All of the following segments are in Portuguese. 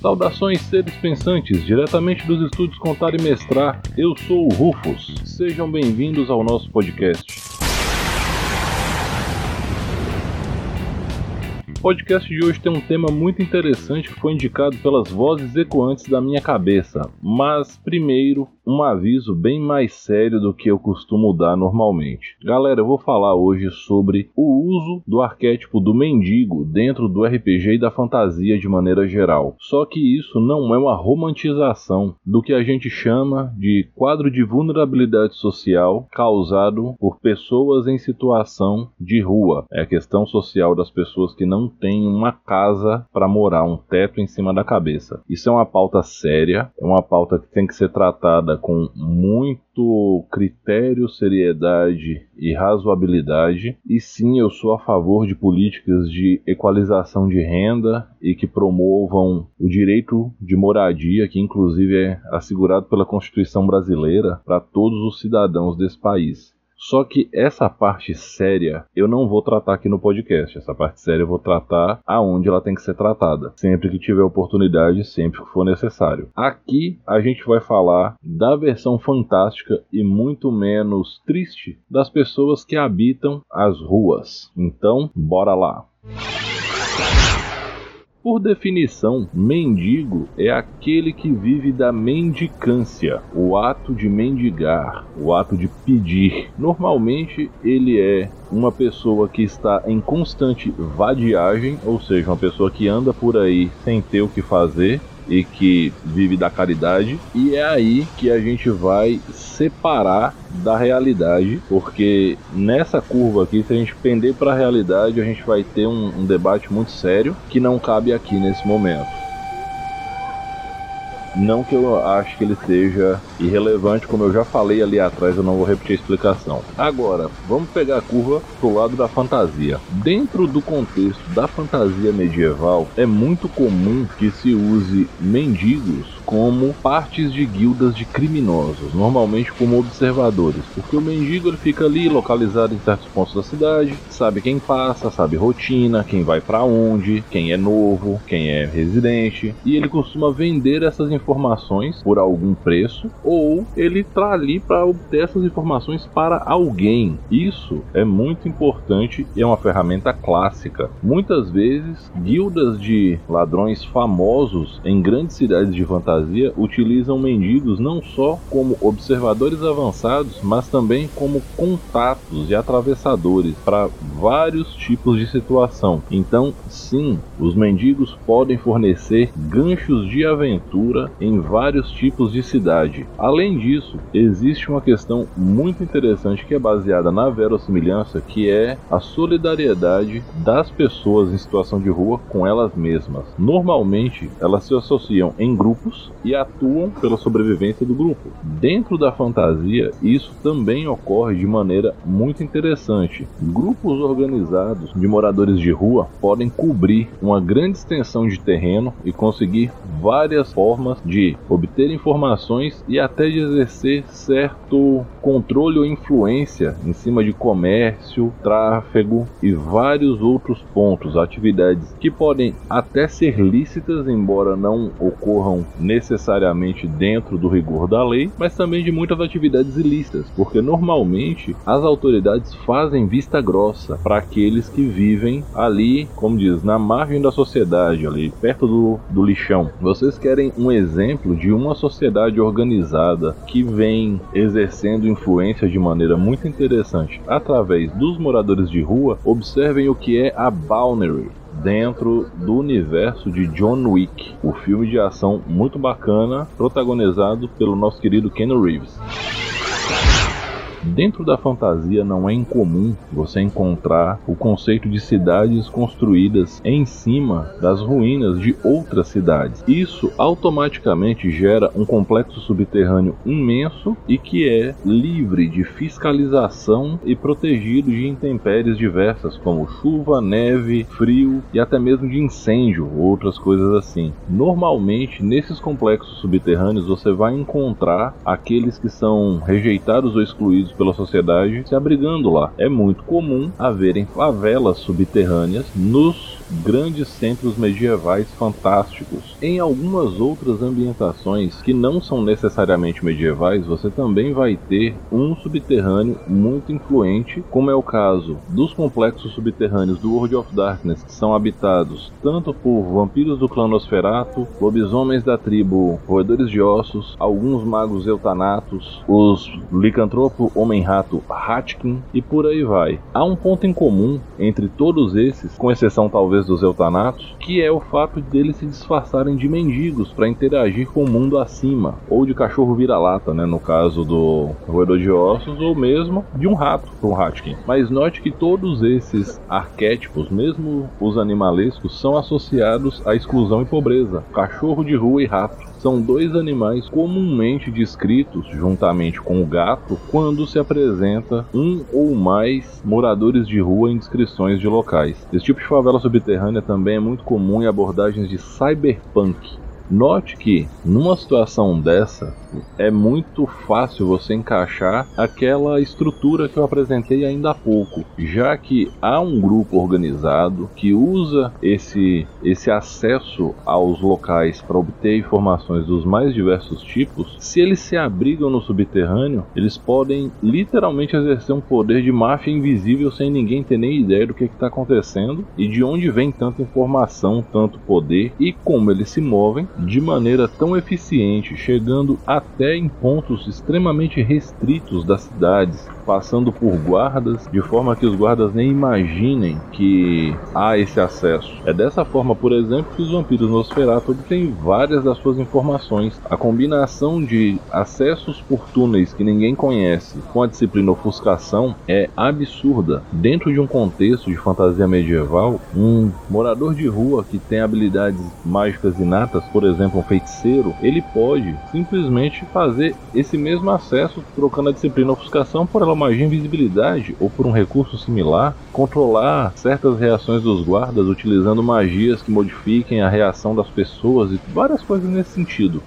Saudações seres pensantes, diretamente dos estúdios Contar e Mestrar, eu sou o Rufus. Sejam bem-vindos ao nosso podcast. O podcast de hoje tem um tema muito interessante que foi indicado pelas vozes ecoantes da minha cabeça. Mas primeiro, um aviso bem mais sério do que eu costumo dar normalmente. Galera, eu vou falar hoje sobre o uso do arquétipo do mendigo dentro do RPG e da fantasia de maneira geral. Só que isso não é uma romantização do que a gente chama de quadro de vulnerabilidade social causado por pessoas em situação de rua. É a questão social das pessoas que não têm uma casa para morar, um teto em cima da cabeça. Isso é uma pauta séria, é uma pauta que tem que ser tratada com muito critério, seriedade e razoabilidade. E sim, eu sou a favor de políticas de equalização de renda e que promovam o direito de moradia, que inclusive é assegurado pela Constituição brasileira para todos os cidadãos desse país. Só que essa parte séria eu não vou tratar aqui no podcast. Essa parte séria eu vou tratar aonde ela tem que ser tratada. Sempre que tiver oportunidade, sempre que for necessário. Aqui a gente vai falar da versão fantástica e muito menos triste das pessoas que habitam as ruas. Então, bora lá. Por definição, mendigo é aquele que vive da mendicância, o ato de mendigar, o ato de pedir. Normalmente, ele é uma pessoa que está em constante vadiagem, ou seja, uma pessoa que anda por aí sem ter o que fazer e que vive da caridade. E é aí que a gente vai separar da realidade, porque nessa curva aqui, se a gente pender para a realidade, a gente vai ter um, um debate muito sério que não cabe aqui nesse momento. Não que eu acho que ele seja irrelevante, como eu já falei ali atrás, eu não vou repetir a explicação. Agora, vamos pegar a curva pro lado da fantasia. Dentro do contexto da fantasia medieval, é muito comum que se use mendigos como partes de guildas de criminosos, normalmente como observadores, porque o mendigo ele fica ali localizado em certos pontos da cidade, sabe quem passa, sabe rotina, quem vai para onde, quem é novo, quem é residente, e ele costuma vender essas informações por algum preço, ou ele tá ali para obter essas informações para alguém. Isso é muito importante e é uma ferramenta clássica. Muitas vezes, guildas de ladrões famosos em grandes cidades de fantasia utilizam mendigos não só como observadores avançados, mas também como contatos e atravessadores para vários tipos de situação. Então, sim, os mendigos podem fornecer ganchos de aventura em vários tipos de cidade. Além disso, existe uma questão muito interessante que é baseada na verossimilhança, que é a solidariedade das pessoas em situação de rua com elas mesmas. Normalmente, elas se associam em grupos e atuam pela sobrevivência do grupo. Dentro da fantasia, isso também ocorre de maneira muito interessante. Grupos organizados de moradores de rua podem cobrir uma grande extensão de terreno e conseguir várias formas de obter informações e até de exercer certo controle ou influência em cima de comércio, tráfego e vários outros pontos, atividades que podem até ser lícitas, embora não ocorram necessariamente dentro do rigor da lei, mas também de muitas atividades ilícitas, porque normalmente as autoridades fazem vista grossa para aqueles que vivem ali, como diz, na margem da sociedade, ali perto do, do lixão. Vocês querem um exemplo de uma sociedade organizada que vem exercendo influência de maneira muito interessante através dos moradores de rua? Observem o que é a Balneary dentro do universo de John Wick, o filme de ação muito bacana, protagonizado pelo nosso querido Ken Reeves. Dentro da fantasia não é incomum você encontrar o conceito de cidades construídas em cima das ruínas de outras cidades. Isso automaticamente gera um complexo subterrâneo imenso e que é livre de fiscalização e protegido de intempéries diversas como chuva, neve, frio e até mesmo de incêndio, outras coisas assim. Normalmente, nesses complexos subterrâneos você vai encontrar aqueles que são rejeitados ou excluídos pela sociedade se abrigando lá. É muito comum haverem favelas subterrâneas nos grandes centros medievais fantásticos. Em algumas outras ambientações que não são necessariamente medievais, você também vai ter um subterrâneo muito influente, como é o caso dos complexos subterrâneos do World of Darkness, que são habitados tanto por vampiros do clã Nosferatu, lobisomens da tribo Roedores de Ossos, alguns magos eutanatos, os licantropo Homem-Rato Hatkin e por aí vai. Há um ponto em comum entre todos esses, com exceção talvez dos eutanatos, que é o fato deles se disfarçarem de mendigos para interagir com o mundo acima, ou de cachorro vira-lata, né, no caso do roedor de ossos, ou mesmo de um rato um Hatkin. Mas note que todos esses arquétipos, mesmo os animalescos, são associados à exclusão e pobreza. Cachorro de rua e rato são dois animais comumente descritos juntamente com o gato quando se apresenta um ou mais moradores de rua em descrições de locais. Esse tipo de favela subterrânea também é muito comum em abordagens de cyberpunk, Note que numa situação dessa é muito fácil você encaixar aquela estrutura que eu apresentei ainda há pouco, já que há um grupo organizado que usa esse, esse acesso aos locais para obter informações dos mais diversos tipos. Se eles se abrigam no subterrâneo, eles podem literalmente exercer um poder de máfia invisível sem ninguém ter nem ideia do que está acontecendo e de onde vem tanta informação, tanto poder e como eles se movem de maneira tão eficiente, chegando até em pontos extremamente restritos das cidades, passando por guardas, de forma que os guardas nem imaginem que há esse acesso. É dessa forma, por exemplo, que os vampiros Nosferatu obtêm várias das suas informações. A combinação de acessos por túneis que ninguém conhece com a disciplina ofuscação é absurda. Dentro de um contexto de fantasia medieval, um morador de rua que tem habilidades mágicas inatas, por exemplo, um feiticeiro, ele pode simplesmente fazer esse mesmo acesso trocando a disciplina ofuscação por ela magia invisibilidade ou por um recurso similar, controlar certas reações dos guardas utilizando magias que modifiquem a reação das pessoas e várias coisas nesse sentido.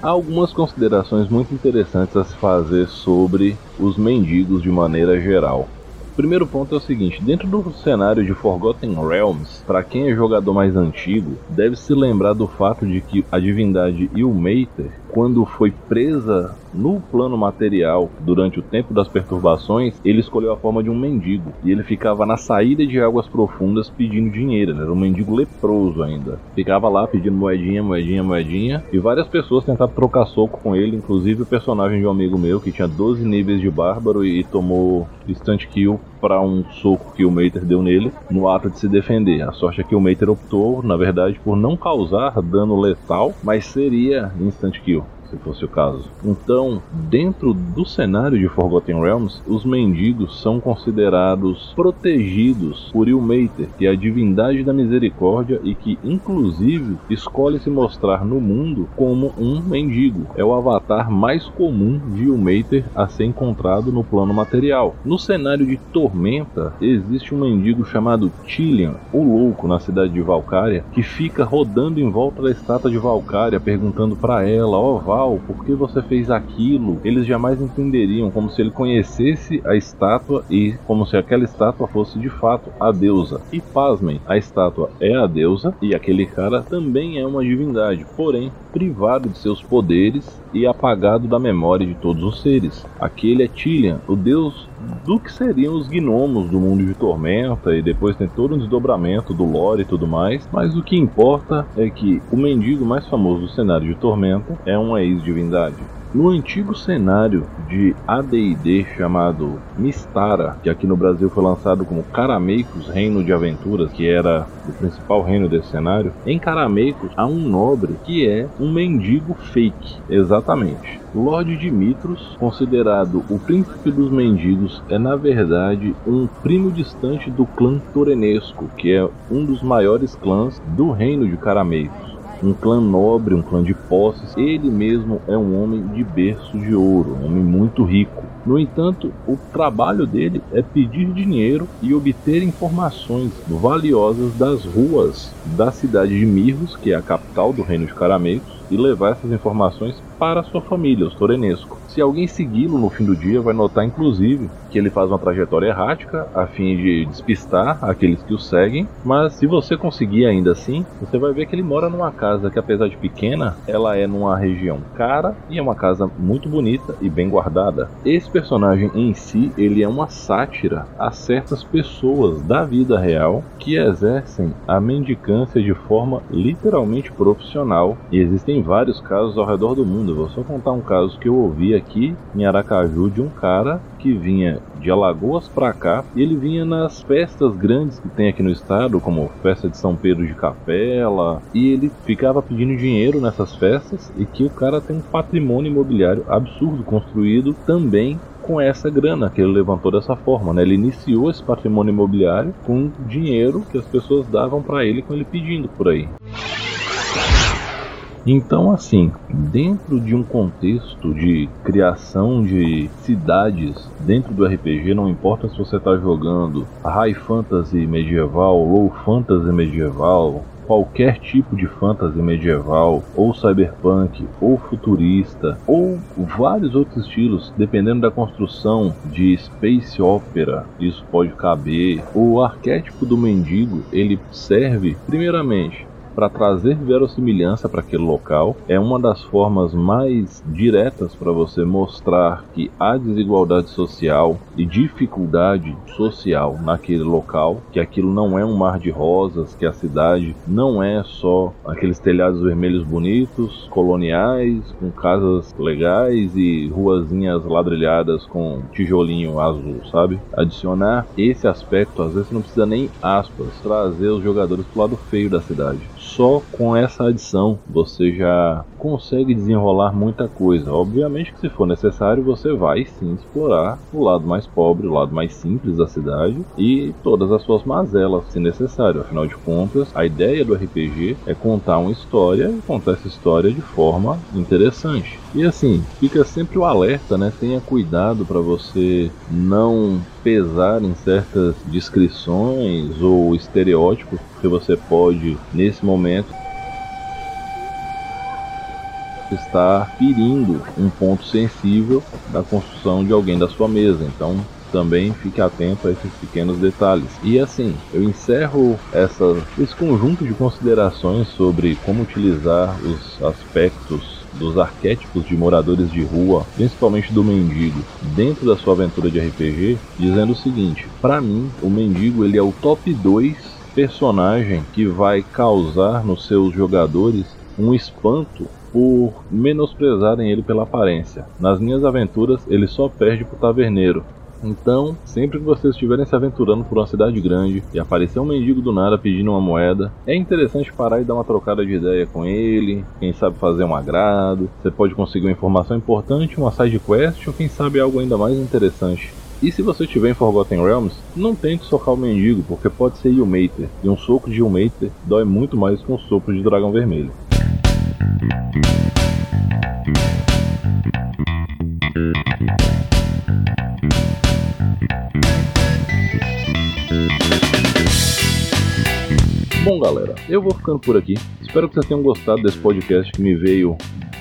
Há algumas considerações muito interessantes a se fazer sobre os mendigos de maneira geral primeiro ponto é o seguinte: dentro do cenário de Forgotten Realms, para quem é jogador mais antigo, deve se lembrar do fato de que a divindade Ilmater, quando foi presa no plano material durante o tempo das perturbações, ele escolheu a forma de um mendigo e ele ficava na saída de águas profundas pedindo dinheiro. Ele era um mendigo leproso ainda. Ficava lá pedindo moedinha, moedinha, moedinha e várias pessoas tentavam trocar soco com ele, inclusive o personagem de um amigo meu que tinha 12 níveis de bárbaro e tomou instant kill para um soco que o Mater deu nele no ato de se defender. A sorte é que o Mater optou, na verdade, por não causar dano letal, mas seria instant kill se fosse o caso. Então, dentro do cenário de Forgotten Realms, os mendigos são considerados protegidos por Ilmater, que é a divindade da misericórdia e que, inclusive, escolhe se mostrar no mundo como um mendigo. É o avatar mais comum de Ilmater a ser encontrado no plano material. No cenário de Tormenta, existe um mendigo chamado Tillian, o louco, na cidade de Valkyria, que fica rodando em volta da estátua de Valkyria, perguntando para ela: Ó, oh, por que você fez aquilo, eles jamais entenderiam, como se ele conhecesse a estátua e como se aquela estátua fosse de fato a deusa. E pasmem, a estátua é a deusa e aquele cara também é uma divindade, porém privado de seus poderes e apagado da memória de todos os seres. Aquele é Tilian, o deus do que seriam os gnomos do mundo de Tormenta e depois tem todo um desdobramento do lore e tudo mais, mas o que importa é que o mendigo mais famoso do cenário de Tormenta é uma ex-divindade. No antigo cenário de AD&D chamado Mistara, que aqui no Brasil foi lançado como Carameicos Reino de Aventuras, que era o principal reino desse cenário, em Carameicos há um nobre que é um mendigo fake, exatamente. Lorde Dimitros, considerado o príncipe dos mendigos, é na verdade um primo distante do clã Torenesco, que é um dos maiores clãs do reino de Carameicos um clã nobre, um clã de posses. Ele mesmo é um homem de berço de ouro, um homem muito rico. No entanto, o trabalho dele é pedir dinheiro e obter informações valiosas das ruas da cidade de Mirros, que é a capital do reino de Carameiros, e levar essas informações para sua família, os Torenesco. Se alguém segui-lo no fim do dia, vai notar inclusive que ele faz uma trajetória errática a fim de despistar aqueles que o seguem, mas se você conseguir ainda assim, você vai ver que ele mora numa casa que apesar de pequena, ela é numa região cara e é uma casa muito bonita e bem guardada. Esse personagem em si, ele é uma sátira a certas pessoas da vida real que exercem a mendicância de forma literalmente profissional e existem vários casos ao redor do mundo. Vou só contar um caso que eu ouvi aqui em Aracaju de um cara que vinha de Alagoas para cá e ele vinha nas festas grandes que tem aqui no estado, como festa de São Pedro de Capela, e ele ficava pedindo dinheiro nessas festas e que o cara tem um patrimônio imobiliário absurdo construído também com essa grana que ele levantou dessa forma, né? Ele iniciou esse patrimônio imobiliário com dinheiro que as pessoas davam para ele com ele pedindo por aí. Então, assim, dentro de um contexto de criação de cidades dentro do RPG, não importa se você está jogando High Fantasy medieval, Low Fantasy medieval, qualquer tipo de fantasy medieval, ou cyberpunk, ou futurista, ou vários outros estilos, dependendo da construção de space opera, isso pode caber. O arquétipo do mendigo, ele serve primeiramente para trazer verossimilhança para aquele local. É uma das formas mais diretas para você mostrar que há desigualdade social e dificuldade social naquele local, que aquilo não é um mar de rosas, que a cidade não é só aqueles telhados vermelhos bonitos, coloniais, com casas legais e ruazinhas ladrilhadas com tijolinho azul, sabe? Adicionar esse aspecto, às vezes não precisa nem aspas, trazer os jogadores pro lado feio da cidade só com essa adição você já consegue desenrolar muita coisa. Obviamente que se for necessário, você vai sim explorar o lado mais pobre, o lado mais simples da cidade e todas as suas mazelas, se necessário. Afinal de contas, a ideia do RPG é contar uma história e contar essa história de forma interessante. E assim, fica sempre o alerta, né? Tenha cuidado para você não pesar em certas descrições ou estereótipos que você pode nesse momento estar ferindo um ponto sensível da construção de alguém da sua mesa. Então, também fique atento a esses pequenos detalhes. E assim, eu encerro essa, esse conjunto de considerações sobre como utilizar os aspectos dos arquétipos de moradores de rua, principalmente do mendigo, dentro da sua aventura de RPG, dizendo o seguinte: para mim, o mendigo ele é o top 2 personagem que vai causar nos seus jogadores um espanto por menosprezarem ele pela aparência. Nas minhas aventuras, ele só perde pro taverneiro, então, sempre que vocês estiverem se aventurando por uma cidade grande e aparecer um mendigo do nada pedindo uma moeda, é interessante parar e dar uma trocada de ideia com ele, quem sabe fazer um agrado. Você pode conseguir uma informação importante, uma side quest ou quem sabe algo ainda mais interessante. E se você estiver em Forgotten Realms, não tente socar o mendigo, porque pode ser Ilmater, e um soco de Ilmater dói muito mais que um sopro de dragão vermelho. Bom, galera, eu vou ficando por aqui. Espero que vocês tenham gostado desse podcast que me veio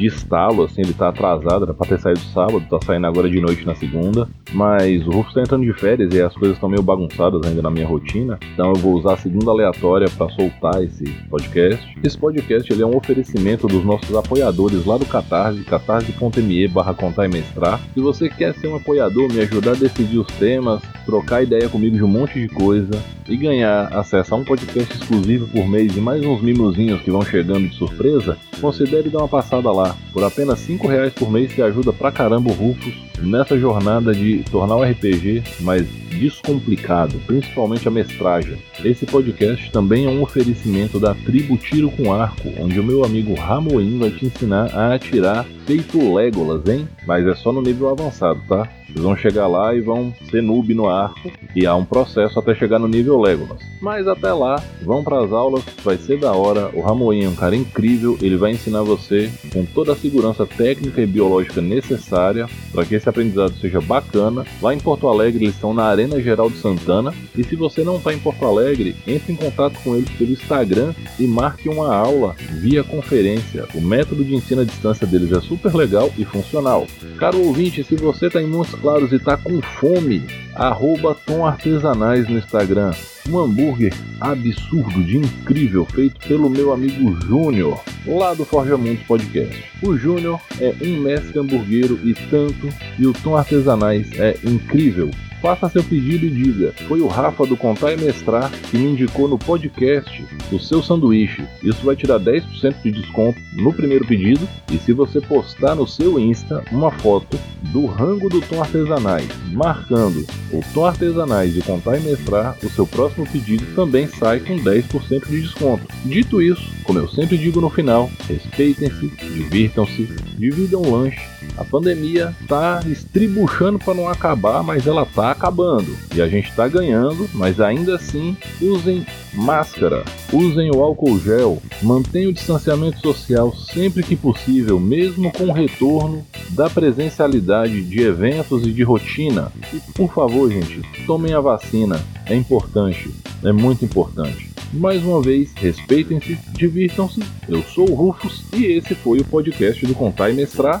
de estalo, assim, ele tá atrasado, era pra ter saído sábado, tá saindo agora de noite na segunda. Mas o Rufus tá entrando de férias e as coisas estão meio bagunçadas ainda na minha rotina. Então eu vou usar a segunda aleatória para soltar esse podcast. Esse podcast ele é um oferecimento dos nossos apoiadores lá do Catarse, catarse.me barra contar e mestrar. Se você quer ser um apoiador, me ajudar a decidir os temas, trocar ideia comigo de um monte de coisa e ganhar acesso a um podcast exclusivo por mês e mais uns mimosinhos que vão chegando de surpresa, considere dar uma passada lá Por apenas 5 reais por mês você ajuda pra caramba o Rufus nessa jornada de tornar o RPG mais descomplicado, principalmente a mestragem. Esse podcast também é um oferecimento da tribo Tiro com Arco, onde o meu amigo Ramoim vai te ensinar a atirar feito Legolas, hein? Mas é só no nível avançado, tá? Vocês vão chegar lá e vão ser noob no arco, e há um processo até chegar no nível Legolas. Mas até lá, vão para as aulas, vai ser da hora. O Ramoim é um cara incrível, ele vai ensinar você com toda a segurança técnica e biológica necessária para que esse aprendizado seja bacana. Lá em Porto Alegre, eles estão na Arena Geral de Santana, e se você não está em Porto Alegre, entre em contato com eles pelo Instagram e marque uma aula via conferência. O método de ensino à distância deles é super legal e funcional. Caro ouvinte, se você está em Montes Claros e está com fome, arroba Tom Artesanais no Instagram. Um hambúrguer absurdo de incrível feito pelo meu amigo Júnior, lá do Forja Mundos Podcast. O Júnior é um mestre hamburguero e tanto, e o Tom Artesanais é incrível Faça seu pedido e diga: Foi o Rafa do Contar e Mestrar que me indicou no podcast o seu sanduíche. Isso vai tirar 10% de desconto no primeiro pedido. E se você postar no seu Insta uma foto do rango do Tom Artesanais, marcando o Tom Artesanais de Contar e Mestrar, o seu próximo pedido também sai com 10% de desconto. Dito isso, como eu sempre digo no final, respeitem-se, divirtam-se, dividam o lanche. A pandemia tá estribuchando para não acabar, mas ela tá acabando. E a gente tá ganhando, mas ainda assim, usem máscara, usem o álcool gel, mantenham o distanciamento social sempre que possível, mesmo com o retorno da presencialidade de eventos e de rotina. E por favor, gente, tomem a vacina, é importante, é muito importante. Mais uma vez, respeitem-se, divirtam-se. Eu sou o Rufus e esse foi o podcast do Contar e Mestrar.